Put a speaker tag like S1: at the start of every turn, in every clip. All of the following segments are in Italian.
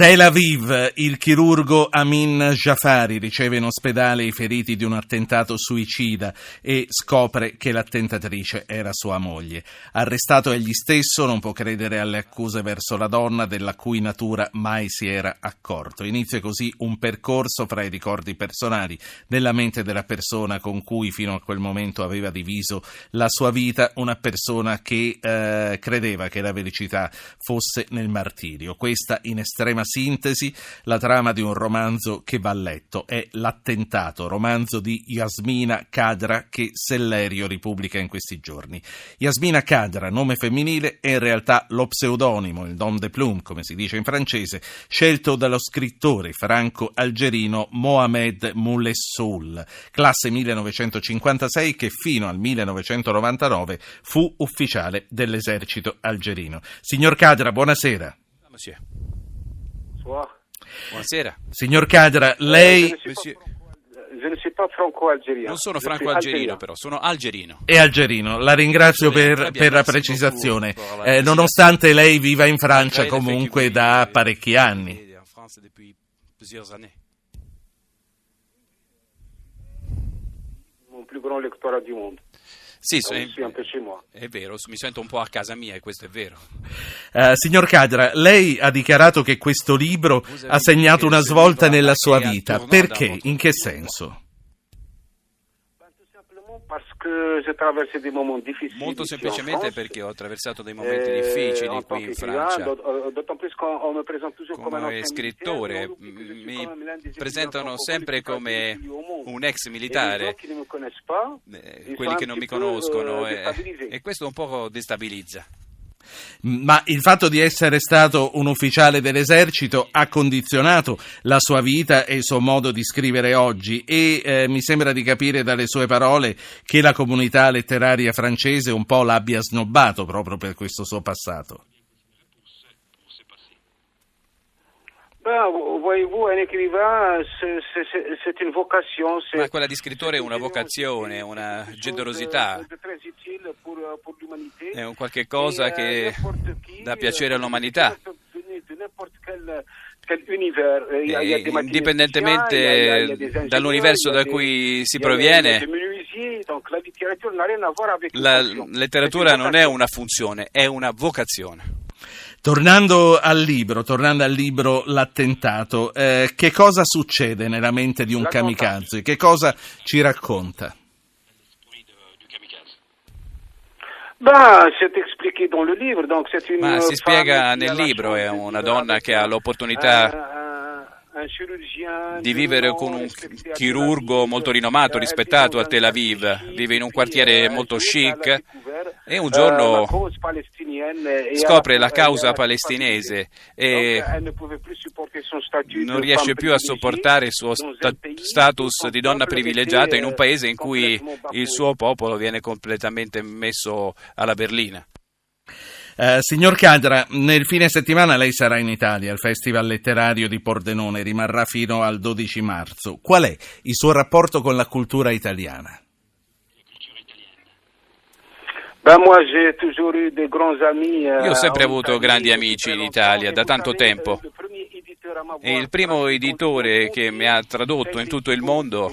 S1: Tel Aviv, il chirurgo Amin Jafari riceve in ospedale i feriti di un attentato suicida e scopre che l'attentatrice era sua moglie. Arrestato egli stesso, non può credere alle accuse verso la donna della cui natura mai si era accorto. Inizia così un percorso fra i ricordi personali nella mente della persona con cui fino a quel momento aveva diviso la sua vita, una persona che eh, credeva che la felicità fosse nel martirio. Questa in estrema sintesi, la trama di un romanzo che va letto è L'attentato, romanzo di Yasmina Kadra che Sellerio ripubblica in questi giorni. Yasmina Kadra, nome femminile, è in realtà lo pseudonimo, il nom de plume, come si dice in francese, scelto dallo scrittore franco-algerino Mohamed Moulessoul, classe 1956 che fino al 1999 fu ufficiale dell'esercito algerino. Signor Kadra, buonasera.
S2: Monsieur. Buonasera.
S1: Signor Cadra, lei...
S2: Non sono franco-algerino però, sono algerino.
S1: È algerino, la ringrazio per, per la precisazione. Eh, nonostante lei viva in Francia comunque da parecchi anni.
S3: Mon plus grand lectorat du monde.
S2: Sì,
S3: Ah,
S2: è, è vero, mi sento un po' a casa mia e questo è vero.
S1: Eh, signor Cadra, lei ha dichiarato che questo libro ha segnato una svolta nella sua vita. Perché? In che senso?
S3: Que j'ai traversé des moments difficiles.
S2: Molto semplicemente perché ho attraversato dei momenti
S3: Eh,
S2: difficili
S3: en
S2: qui in Francia. Come scrittore mi presentano sempre come un ex militare, eh, quelli che non mi conoscono e questo un po' destabilizza.
S1: Ma il fatto di essere stato un ufficiale dell'esercito ha condizionato la sua vita e il suo modo di scrivere oggi e eh, mi sembra di capire dalle sue parole che la comunità letteraria francese un po' l'abbia snobbato proprio per questo suo passato.
S3: Voyez-vous, un écrivain, c'est- c'est c'est- c'est une vocation. c'est-
S2: Ma quella di scrittore è una vocazione, una generosità. È un qualche cosa che
S3: qui,
S2: dà piacere
S3: euh,
S2: all'umanità. E indipendentemente dall'universo da cui si proviene,
S3: la letteratura
S2: non è una funzione, è una vocazione.
S1: Tornando al libro, tornando al libro L'attentato, eh, che cosa succede nella mente di un kamikaze? Che cosa ci racconta?
S2: Ma si spiega nel libro, è una donna che ha
S3: un-
S2: l'opportunità di vivere con un chirurgo molto rinomato, rispettato a Tel Aviv,
S3: quartier
S2: vive in un quartiere
S3: eh,
S2: molto chic e un giorno scopre la causa palestinese e non riesce più a sopportare il suo sta- status di donna privilegiata in un
S3: eh,
S2: paese in cui il suo popolo viene completamente messo alla berlina.
S1: Eh, signor Cadra, nel fine settimana lei sarà in Italia al Festival Letterario di Pordenone, rimarrà fino al 12 marzo. Qual è il suo rapporto con la cultura italiana?
S3: Ben, moi, j'ai toujours eu des grands amis, eh,
S2: Io ho sempre avuto grandi amici in. Italia, da tanto tempo. E il primo editore che mi ha tradotto in tutto il mondo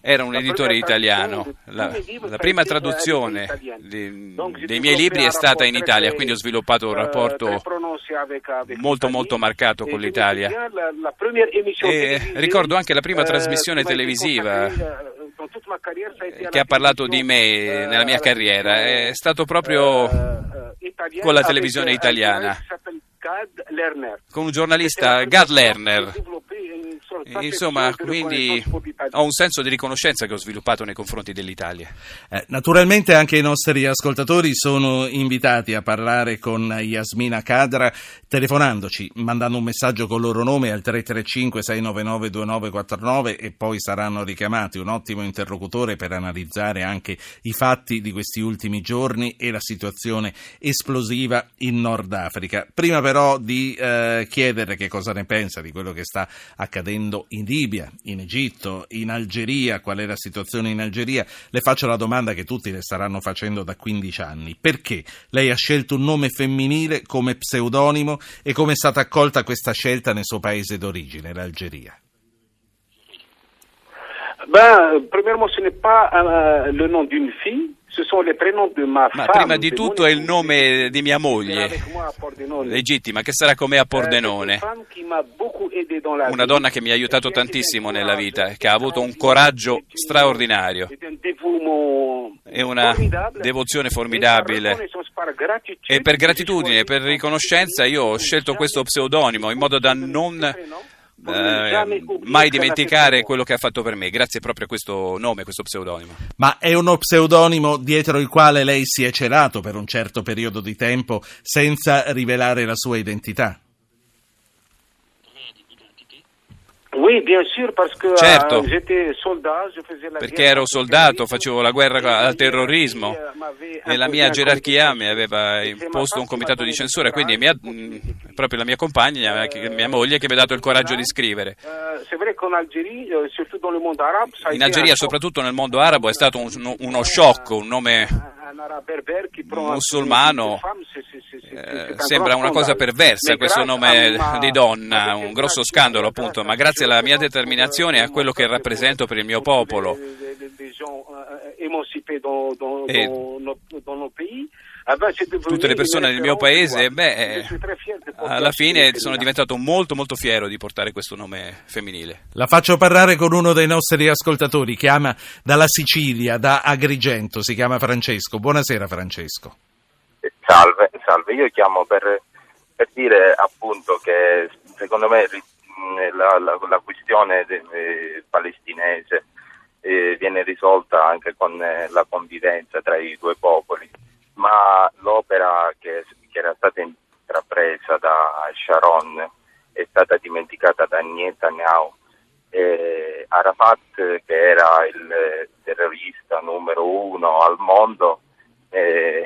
S2: era un editore italiano. La, la prima
S3: stata
S2: traduzione dei
S3: toujours
S2: miei libri è stata in Italia, quindi ho sviluppato un
S3: euh,
S2: rapporto molto, molto marcato con l'Italia. E ricordo anche la prima trasmissione televisiva
S3: consacrée, eh, dans toute ma carrière, ça a été
S2: che ha parlato di me
S3: télévision,
S2: nella mia
S3: eh,
S2: carriera. È stato proprio
S3: eh, eh,
S2: con la televisione
S3: eh,
S2: italiana. con un giornalista, Gad Lerner.
S3: j'ai développé une sorte d'affection
S2: Insomma, quindi ho un senso di riconoscenza che ho sviluppato nei confronti dell'Italia.
S1: Eh, naturalmente anche i nostri ascoltatori sono invitati a parlare con Yasmina Kadra telefonandoci, mandando un messaggio con il loro nome al 335-699-2949 e poi saranno richiamati un ottimo interlocutore per analizzare anche i fatti di questi ultimi giorni e la situazione esplosiva in Nord Africa. Prima però di eh, chiedere che cosa ne pensa di quello che sta accadendo in Libia, in Egitto, in Algeria, qual è la situazione in Algeria, le faccio la domanda che tutti le staranno facendo da 15 anni. Perché lei ha scelto un nome femminile come pseudonimo e come è stata accolta questa scelta nel suo paese d'origine, l'Algeria?
S3: Ben, premièrement, ce n'est pas euh, le nom d'une fille, ce sont les prénoms de ma,
S2: Ma
S3: femme.
S2: prima di tutto è il nome di mia moglie, legittima, che sarà come a
S3: Euh,
S2: Pordenone. Una donna che mi ha aiutato tantissimo nella vita, che ha avuto un coraggio straordinario. e una devozione formidabile. E per gratitudine, per riconoscenza, io ho scelto questo pseudonimo in modo da non eh,
S3: oublier
S2: mai dimenticare quello che ha fatto per me, grazie proprio a questo nome, questo pseudonimo.
S1: Ma è uno pseudonimo dietro il quale lei si è celato per un certo periodo di tempo senza rivelare la sua identità?
S3: Oui, bien sûr, parce que
S2: Certo.
S3: euh, soldat,
S2: Perché ero soldato, facevo la guerra al terrorismo
S3: euh, m'avait
S2: e la mia gerarchia mi aveva imposto un comitato di censura, quindi mia- proprio la mia compagna, che- mia moglie, che mi ha dato il coraggio di scrivere.
S3: Euh, euh,
S2: In Algeria, soprattutto nel mondo arabo, è stato un- uno shock, un nome musulmano, eh, sembra una cosa perversa questo nome di donna, un grosso scandalo appunto, ma grazie alla mia determinazione e a quello che rappresento per il mio popolo E tutte le persone del mio paese, beh, alla fine sono diventato molto molto fiero di portare questo nome femminile.
S1: La faccio parlare con uno dei nostri ascoltatori, chiama dalla Sicilia, da Agrigento, si chiama Francesco. Buonasera Francesco.
S4: Salve, salve, io chiamo per, per dire appunto che secondo me mh, la, la- la questione de- eh, palestinese eh, viene risolta anche con eh, la convivenza tra i due popoli, ma l'opera che, che era stata intrapresa da Sharon è stata dimenticata da Netanyahu. Eh, Arafat, che era il eh, terrorista numero uno al mondo, eh,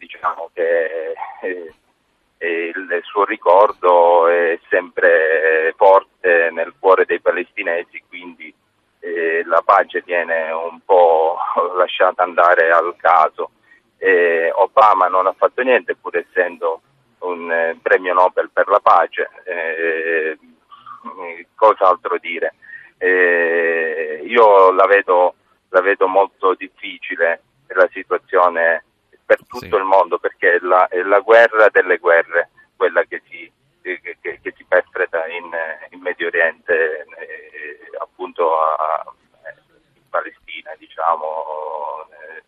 S4: diciamo che eh, eh, il suo ricordo è sempre forte nel cuore dei palestinesi, quindi eh, la pace viene un po' lasciata andare al caso. Eh, Obama non ha fatto niente, pur essendo un eh, premio Nobel per la pace. Eh, cos'altro dire? Eh, io la vedo, la vedo molto difficile la situazione per tutto
S1: Sì.
S4: il mondo perché è la, è la guerra delle guerre quella che si, che, che- si perpetra in, in Medio Oriente, eh, appunto a, in Palestina, diciamo, eh,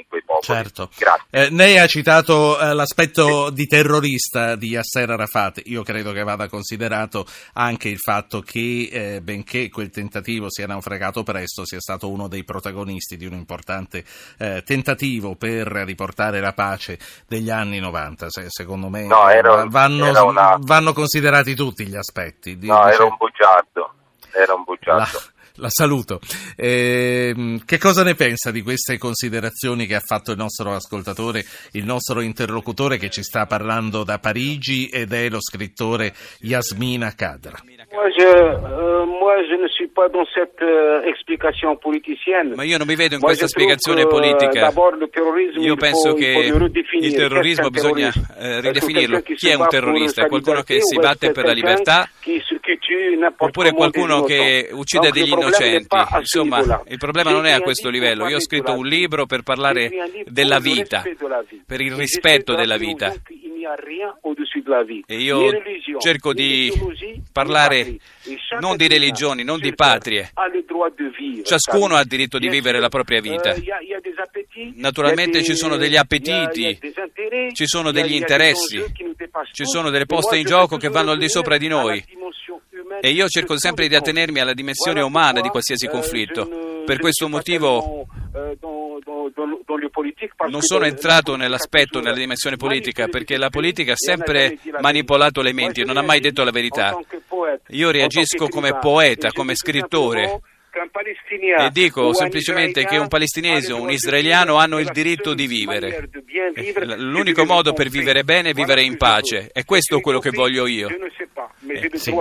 S4: in quei popoli.
S1: Certo. Eh, lei ha citato eh, l'aspetto di terrorista di Yasser Arafat. Io credo che vada considerato anche il fatto che, eh, benché quel tentativo sia naufragato presto, sia stato uno dei protagonisti di un importante eh, tentativo per riportare la pace degli anni 90. Se- secondo me
S4: No, era-
S1: vanno,
S4: era una-
S1: vanno considerati tutti gli aspetti. Di-
S4: No,
S1: dice-
S4: era un bugiardo, era un bugiardo.
S1: la saluto. Ehm, che cosa ne pensa di queste considerazioni che ha fatto il nostro ascoltatore, il nostro interlocutore che ci sta parlando da Parigi ed è lo scrittore Yasmina Kadra?
S3: Moi je, euh, moi, je ne suis pas dans cette euh, explication politicienne.
S2: Ma io non mi vedo in
S3: Moi,
S2: questa spiegazione politica.
S3: terrorisme,
S2: Io penso che il terrorismo bisogna eh, ridefinirlo. Chi è un terrorista? È qualcuno che si batte per la libertà? Oppure qualcuno che uccide degli innocenti. Insomma, il problema non è a questo livello. Io ho scritto un libro per parlare della vita, per il
S3: Et
S2: rispetto della vita.
S3: A rien au-dessus de la vie.
S2: E io cerco di parlare non di religioni, non di patrie. Ciascuno ha il diritto di vivere la propria vita.
S3: appétits,
S2: Naturalmente ci sono degli appetiti, ci sono degli interessi, ci sono delle poste in gioco che vanno al di sopra di noi. E io cerco sempre di attenermi alla dimensione umana di qualsiasi
S3: euh,
S2: conflitto. Per questo motivo non sono entrato
S3: la
S2: nell'aspetto, nella dimensione politica, perché la politica ha sempre manipolato le menti, non ha mai detto la verità. Io reagisco come poeta, come scrittore. E dico semplicemente che un palestinese o un israeliano hanno il diritto di vivere.
S3: c'est
S2: L'unico modo per vivere bene è vivere in pace. E questo è quello che voglio io.
S1: Eh, sì.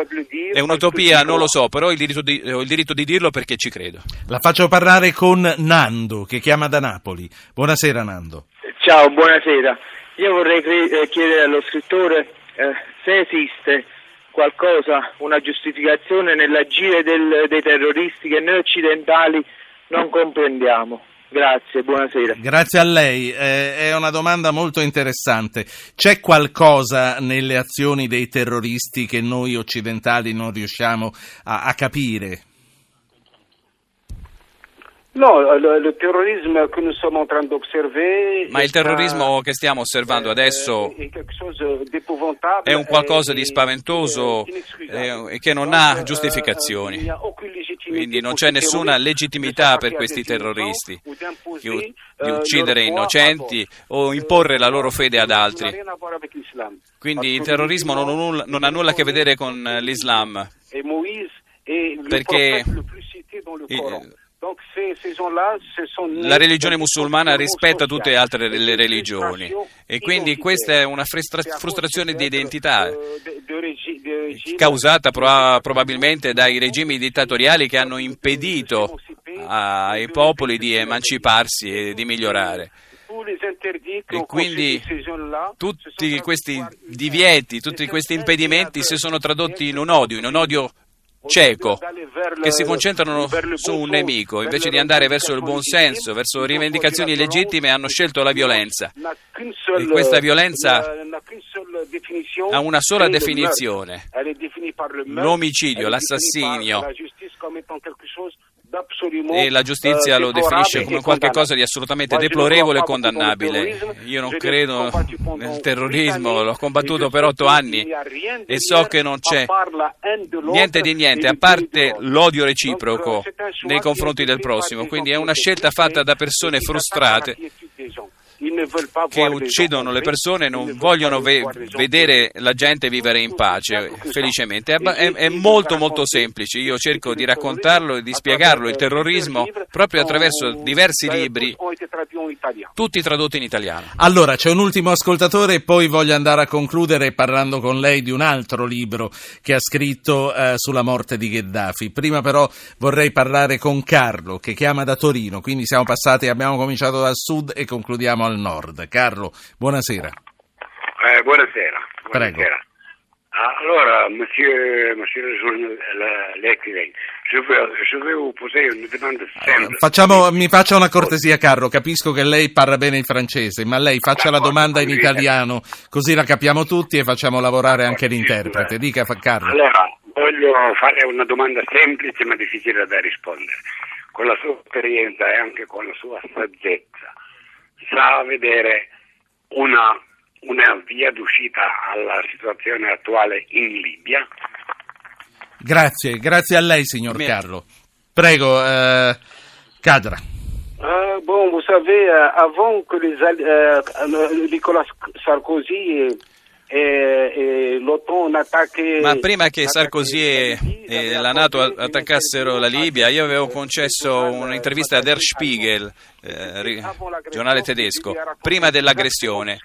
S2: È un'utopia, non lo so, però ho il diritto di, ho il diritto di dirlo perché ci credo.
S1: La faccio parlare con Nando, che chiama da Napoli. Buonasera Nando.
S5: Ciao, buonasera. Io vorrei eh, chiedere allo scrittore eh, se esiste qualcosa, una giustificazione nell'agire del- dei terroristi che noi occidentali non comprendiamo. Grazie, buonasera.
S1: Grazie a lei, eh, è una domanda molto interessante. C'è qualcosa nelle azioni dei terroristi che noi occidentali non riusciamo a, a capire?
S3: Non, le, le terrorisme que nous sommes en train d'observer
S2: Ma il terrorismo che stiamo osservando adesso
S3: è
S2: un qualcosa di spaventoso
S3: e
S2: che non ha
S3: euh,
S2: giustificazioni.
S3: légitimité
S2: Quindi non c'è nessuna legittimità per questi terroristi di,
S3: euh,
S2: uccidere innocenti o imporre la loro fede ad altri. Quindi il terrorismo non, ha nulla- a che vedere con l'Islam. Perché il-.
S3: Donc ces, ces sont
S2: La religione musulmana rispetta tutte le altre le religioni. e quindi questa è una frustrazione di identità
S3: euh, régime-
S2: causata proba- probabilmente dai regimi dittatoriali che hanno impedito ai popoli di emanciparsi e di migliorare. E quindi tutti questi divieti, tutti questi impedimenti si sono tradotti in un odio, in un odio cieco, che si concentrano su un nemico, invece di andare verso il
S3: revendicazioni
S2: buon senso,
S3: legittime,
S2: verso rivendicazioni legittime, hanno scelto la violenza. E questa violenza ha una sola definizione. L'omicidio, l'assassinio. E la giustizia
S3: euh,
S2: lo definisce come qualcosa di assolutamente deplorevole e condannabile. Io non credo nel terrorismo, l'ho combattuto per otto anni e so che non c'è niente di niente, a parte l'odio reciproco nei confronti del prossimo. Quindi è una scelta fatta da persone frustrate che uccidono le persone non vogliono ve- vedere la gente vivere in pace, felicemente. È, è- è molto molto semplice. Io cerco di raccontarlo e di spiegarlo il terrorismo proprio attraverso diversi libri, tutti tradotti in italiano.
S1: Allora, c'è un ultimo ascoltatore e poi voglio andare a concludere parlando con lei di un altro libro che ha scritto eh, sulla morte di Gheddafi. Prima però vorrei parlare con Carlo che chiama da Torino, quindi siamo passati, abbiamo cominciato dal sud e concludiamo al nord. Carlo, buonasera.
S6: Eh, buonasera. Buonasera. Ah, Allora, monsieur, monsieur simple.
S1: Facciamo, mi faccia una cortesia, Carlo. Capisco che lei parla bene il francese, ma lei faccia la domanda in italiano, così la capiamo tutti e facciamo lavorare anche l'interprete. Dica, Carlo.
S6: Allora, voglio fare una domanda semplice ma difficile da rispondere. Con la sua esperienza e anche con la sua saggezza, sa vedere una, una via d'uscita alla situazione attuale in Libia?
S1: Grazie, grazie a lei, signor
S2: Mi-
S1: Carlo. Prego, eh, Cadra.
S3: Euh, bon, vous savez, euh, avant que les euh, Nicolas Sarkozy l'OTAN attaquaient...
S2: Ma prima che Sarkozy e, la Nato attaccassero la Libia, io avevo concesso un'intervista a Der Spiegel, eh, ri- giornale tedesco, prima dell'aggressione,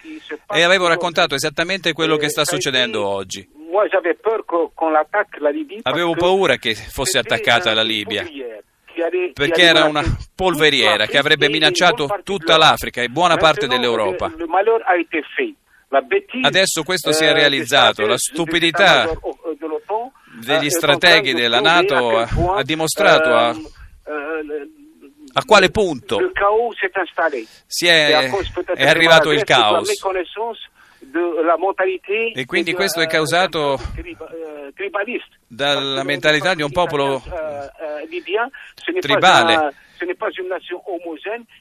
S2: e avevo raccontato esattamente quello che sta succedendo oggi. Avevo paura che fosse attaccata
S3: un
S2: la Libia. perché era una polveriera che avrebbe minacciato tutta l'Africa e buona parte dell'Europa.
S3: La bêtise,
S2: Adesso questo si è
S3: eh,
S2: realizzato, la stupidità
S3: dell'État-major, eh,
S2: degli
S3: eh,
S2: strateghi della NATO ha- dimostrato a-
S3: eh, eh, le-
S2: A quale punto si è, è arrivato il caos?
S3: La mentalité
S2: E quindi questo è causato
S3: eh,
S2: dalla mentalità di un popolo
S3: n'est pas
S2: tribale.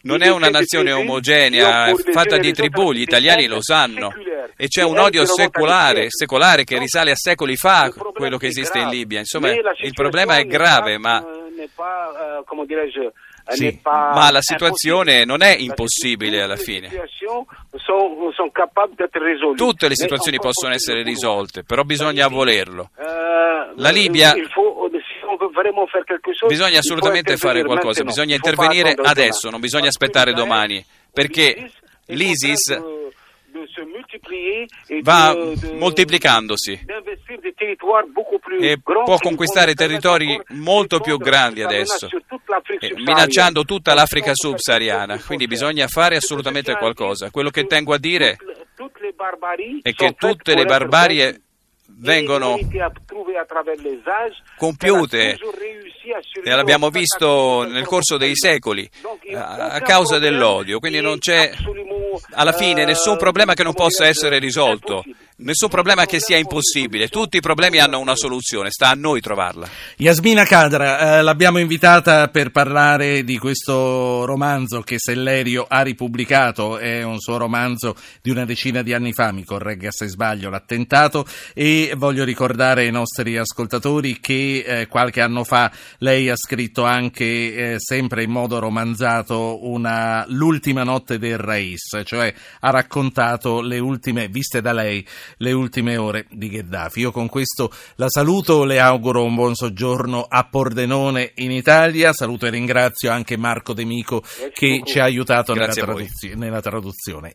S2: Non è una nazione omogenea, è fatta di tribù, gli italiani lo sanno. E c'è un odio secolare, secolare che risale a secoli fa, quello che esiste in. Libia. Insomma, il problema è grave, ma
S3: euh,
S1: Sì,
S3: pas
S2: ma la situazione non è impossibile alla fine.
S3: Sono, sono.
S2: Tutte le situazioni possono essere risolte, però bisogna volerlo.
S3: Euh,
S2: La Libia- Bisogna assolutamente fare qualcosa, bisogna intervenire adesso, non bisogna aspettare domani, perché
S3: l'ISIS
S2: va moltiplicandosi e può conquistare territori molto più grandi adesso, eh, minacciando tutta l'Africa subsahariana. Quindi bisogna fare assolutamente qualcosa. Quello che tengo a dire è che tutte le barbarie vengono compiute e l'abbiamo visto nel corso dei secoli
S3: a
S2: causa dell'odio, quindi
S3: qui
S2: non c'è alla fine
S3: euh,
S2: nessun problema che non possa essere risolto. Nessun problema che sia impossibile, tutti i problemi hanno una soluzione, sta a noi trovarla.
S1: Yasmina Kadra, eh, l'abbiamo invitata per parlare di questo romanzo che Sellerio ha ripubblicato, è un suo romanzo di una decina di anni fa, mi corregga se sbaglio, l'attentato. E voglio ricordare ai nostri ascoltatori che eh, qualche anno fa lei ha scritto anche eh, sempre in modo romanzato una L'ultima notte del Rais, cioè ha raccontato le ultime, viste da lei, le ultime ore di Gheddafi. Io con questo la saluto, le auguro un buon soggiorno a Pordenone in Italia, saluto e ringrazio anche Marco De Mico che ci ha aiutato nella, traduzio- nella traduzione.